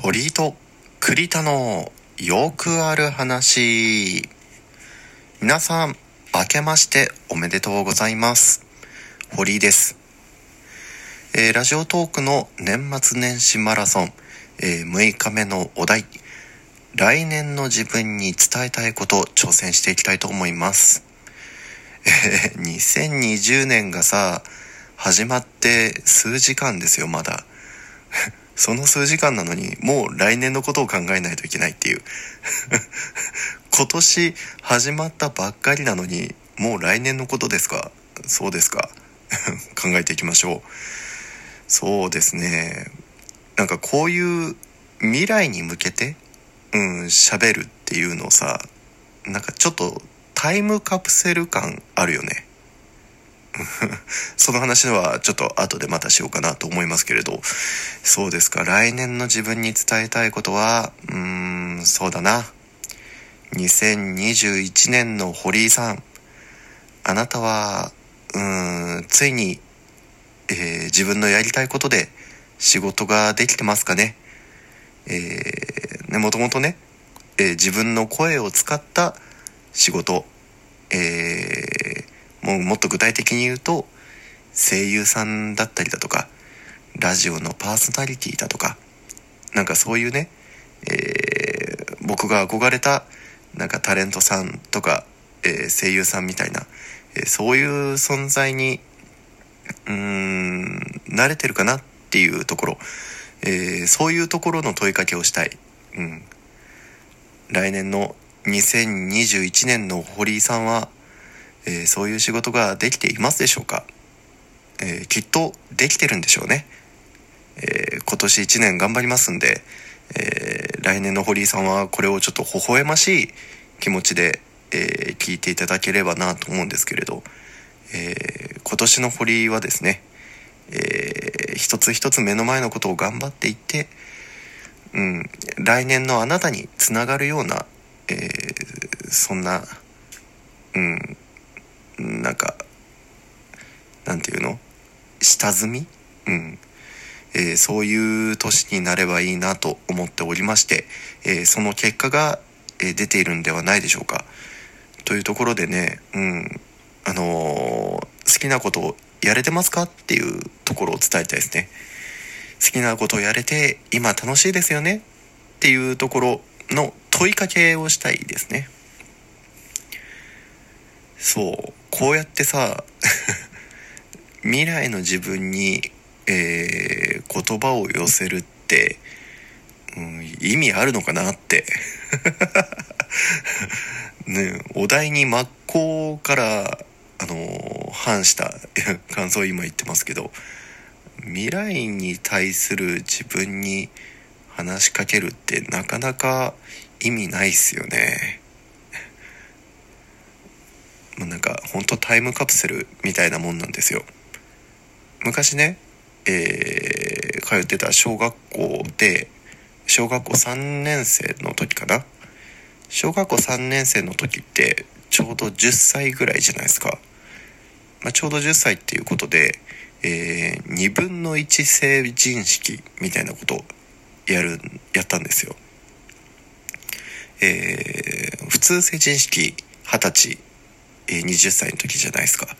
堀井と栗田のよくある話。皆さん、明けましておめでとうございます。堀井です。えーラジオトークの年末年始マラソン、えー6日目のお題、来年の自分に伝えたいことを挑戦していきたいと思います。えー2020年がさ、始まって数時間ですよ、まだ。その数時間なのに、もう来年のことを考えないといけないっていう。今年始まったばっかりなのに、もう来年のことですか？そうですか 考えていきましょう。そうですね。なんかこういう未来に向けて、うん、喋るっていうのさ、なんかちょっとタイムカプセル感あるよね。その話はちょっと後でまたしようかなと思いますけれど、そうですか、来年の自分に伝えたいことは、うーん、そうだな。2021年の堀井さん、あなたは、うーん、ついに、えー自分のやりたいことで仕事ができてますかね。えーね、もともとね、えー自分の声を使った仕事、えーもうもっと具体的に言うと、声優さんだったりだとか、ラジオのパーソナリティだとか、なんかそういうね、えー僕が憧れた、なんかタレントさんとか、えー声優さんみたいな、えーそういう存在に、うーん、慣れてるかなっていうところ、えーそういうところの問いかけをしたい。うん。来年の2021年の堀井さんは、えーそういう仕事ができていますでしょうか、えーきっとできてるんでしょうね。えー今年1年頑張りますんで、え来年の堀井さんはこれをちょっと微笑ましい気持ちで、え聞いていただければなと思うんですけれど、え今年の堀井はですね、えー一つ一つ目の前のことを頑張っていって、うん、来年のあなたにつながるような、えそんな、うん、なんか、なんていうの？下積み？うん。えーそういう年になればいいなと思っておりまして、えーその結果が、えー出ているんではないでしょうか。というところでね、うん、あの好きなことをやれてますかっていうところを伝えたいですね。好きなことをやれて今楽しいですよねっていうところの問いかけをしたいですね。そう、こうやってさ、未来の自分に、えー言葉を寄せるって、うん、意味あるのかなって。ね、お題に真っ向から、あの反した 感想を今言ってますけど、未来に対する自分に話しかけるってなかなか意味ないっすよね。もうなんかほんとタイムカプセルみたいなもんなんですよ。昔ね、えー通ってた小学校で小学校3年生の時かな。小学校3年生の時ってちょうど10歳ぐらいじゃないですか、まあ、ちょうど10歳っていうことで、えー、2分の1成人式みたいなことをやるやったんですよ。えー普通成人式20歳、20歳の時じゃないですか。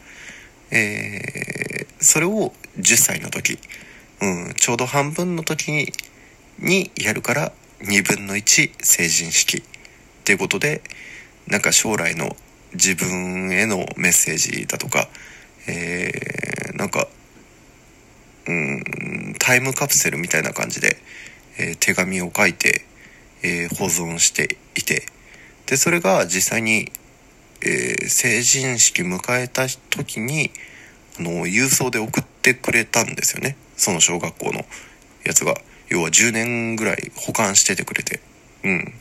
えーそれを10歳の時、うん、ちょうど半分の時ににやるから2分の1成人式っていうことでなんか将来の自分へのメッセージだとか、えーなんか、うん、タイムカプセルみたいな感じで、えー手紙を書いて、えー保存していてでそれが実際に、えー成人式迎えた時にあの郵送で送ってくれたんですよね。その小学校のやつが。要は10年ぐらい保管しててくれて。うん。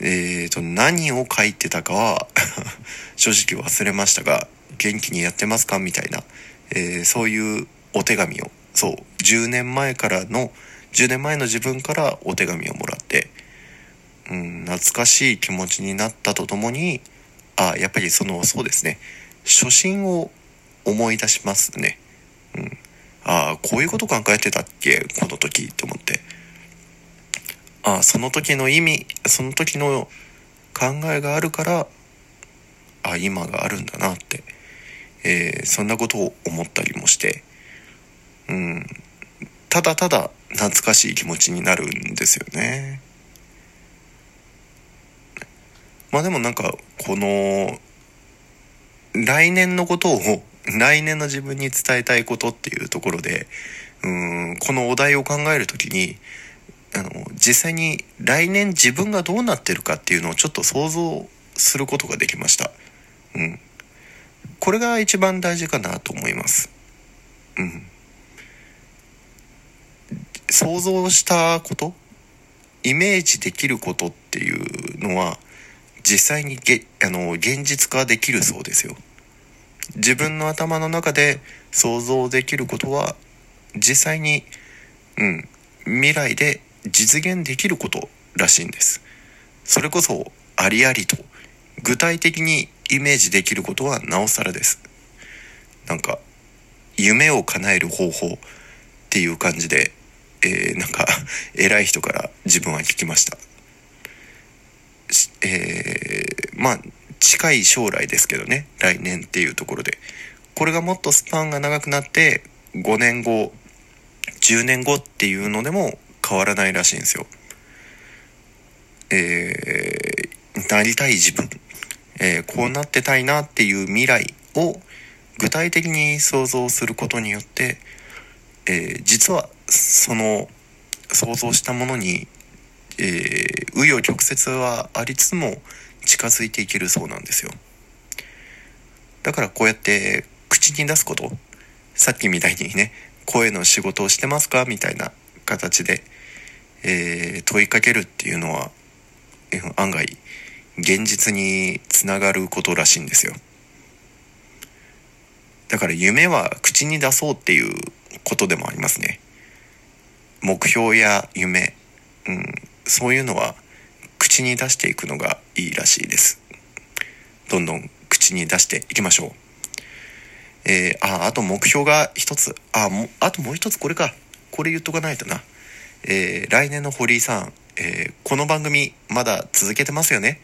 えーと何を書いてたかは 正直忘れましたが元気にやってますか？みたいな、えーそういうお手紙を。そう。10年前からの10年前の自分からお手紙をもらって。うん、懐かしい気持ちになったとともにあやっぱりそのそうですね。初心を思い出しますね。うん、ああこういうこと考えてたっけ？この時って思って。ああその時の意味その時の考えがあるからあ今があるんだなって、えー、そんなことを思ったりもして。うん。ただただ懐かしい気持ちになるんですよね。まあでもなんかこの来年のことを 来年の自分に伝えたいことっていうところでうんこのお題を考える時にあの実際に来年自分がどうなってるかっていうのをちょっと想像することができました。うん。これが一番大事かなと思います。うん。想像したこと？イメージできることっていうのは実際にげあの現実化できるそうですよ。自分の頭の中で想像できることは実際に、うん、未来で実現できることらしいんです。それこそありありと具体的にイメージできることはなおさらです。なんか夢を叶える方法っていう感じで、えー、なんか 偉い人から自分は聞きました。えー、まあ近い将来ですけどね来年っていうところでこれがもっとスパンが長くなって5年後10年後っていうのでも変わらないらしいんですよ。えー、なりたい自分、えー、こうなってたいなっていう未来を具体的に想像することによって、えー、実はその想像したものに、えー、紆余曲折はありつつも近づいていけるそうなんですよ。だからこうやって口に出すことさっきみたいにね声の仕事をしてますかみたいな形で、えー、問いかけるっていうのは案外現実につながることらしいんですよだから夢は口に出そうっていうことでもありますね目標や夢、うん、そういうのは口に出していくのがいいらしいです。どんどん口に出していきましょう。えー、ああと目標が一つ。あもあともう一つこれか。これ言っとかないとな。えー、来年の堀井さん、えー、この番組まだ続けてますよね。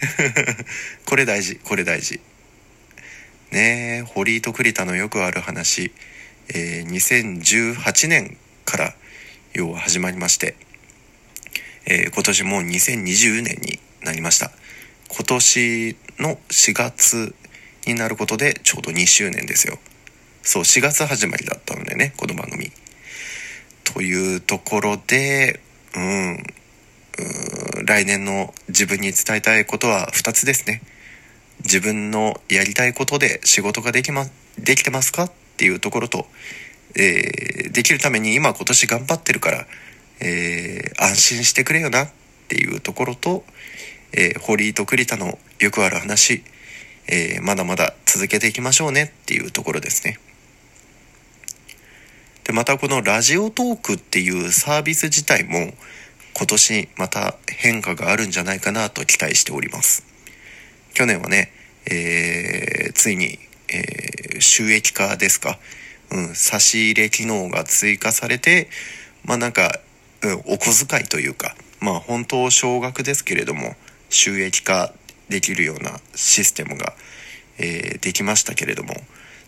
これ大事これ大事。ねえ堀井と栗田のよくある話、えー、2018年から要は始まりまして、えー、今年も2020年になりました。今年の4月になることでちょうど2周年ですよ。そう4月始まりだったのでねこの番組。というところで、うん、う来年の自分に伝えたいことは2つですね。自分のやりたいことで仕事ができま、できてますかっていうところと、えー、できるために今今年頑張ってるから、えー、安心してくれよなっていうところと、えー、堀井と栗田のよくある話、えー、まだまだ続けていきましょうねっていうところですね。で、またこのラジオトークっていうサービス自体も今年また変化があるんじゃないかなと期待しております。去年はね、えー、ついに、えー、収益化ですか、うん、差し入れ機能が追加されて、まあなんか、お小遣いというか、まあ本当少額ですけれども、収益化できるようなシステムが、えー、できましたけれども、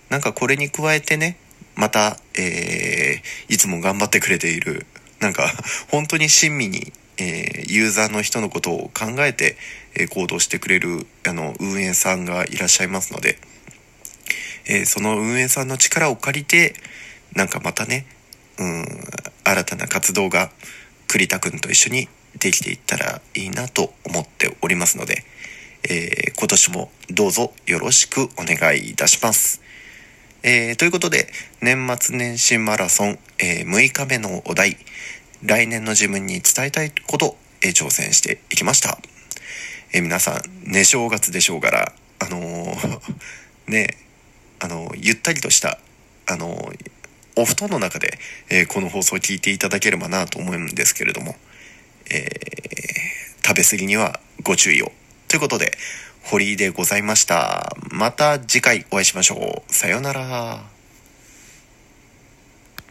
なんかこれに加えてね、また、えー、いつも頑張ってくれている、なんか、本当に親身に、えー、ユーザーの人のことを考えて、え、行動してくれる、あの、運営さんがいらっしゃいますので、え、その運営さんの力を借りて、なんかまたね、うん、新たな活動が栗田くんと一緒にできていったらいいなと思っておりますので、えー、今年もどうぞよろしくお願いいたします。えー、ということで、年末年始マラソン、えー、6日目のお題、来年の自分に伝えたいこと、えー、挑戦していきました。え皆さん、寝正月でしょうから、あの ね、あのゆったりとした、あのお布団の中で、えこの放送を聞いていただければなと思うんですけれども、えー食べ過ぎにはご注意を。ということで、堀井でございました。また次回お会いしましょう。さようなら。